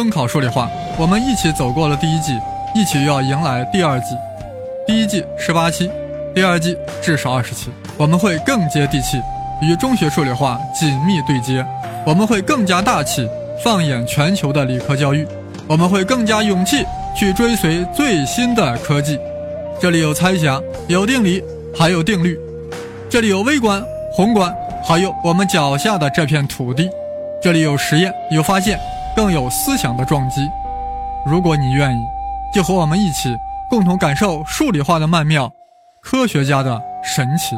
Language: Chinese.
中考数理化，我们一起走过了第一季，一起又要迎来第二季。第一季十八期，第二季至少二十期，我们会更接地气，与中学数理化紧密对接。我们会更加大气，放眼全球的理科教育。我们会更加勇气去追随最新的科技。这里有猜想，有定理，还有定律。这里有微观、宏观，还有我们脚下的这片土地。这里有实验，有发现，更有思想的撞击。如果你愿意，就和我们一起共同感受数理化的曼妙，科学家的神奇。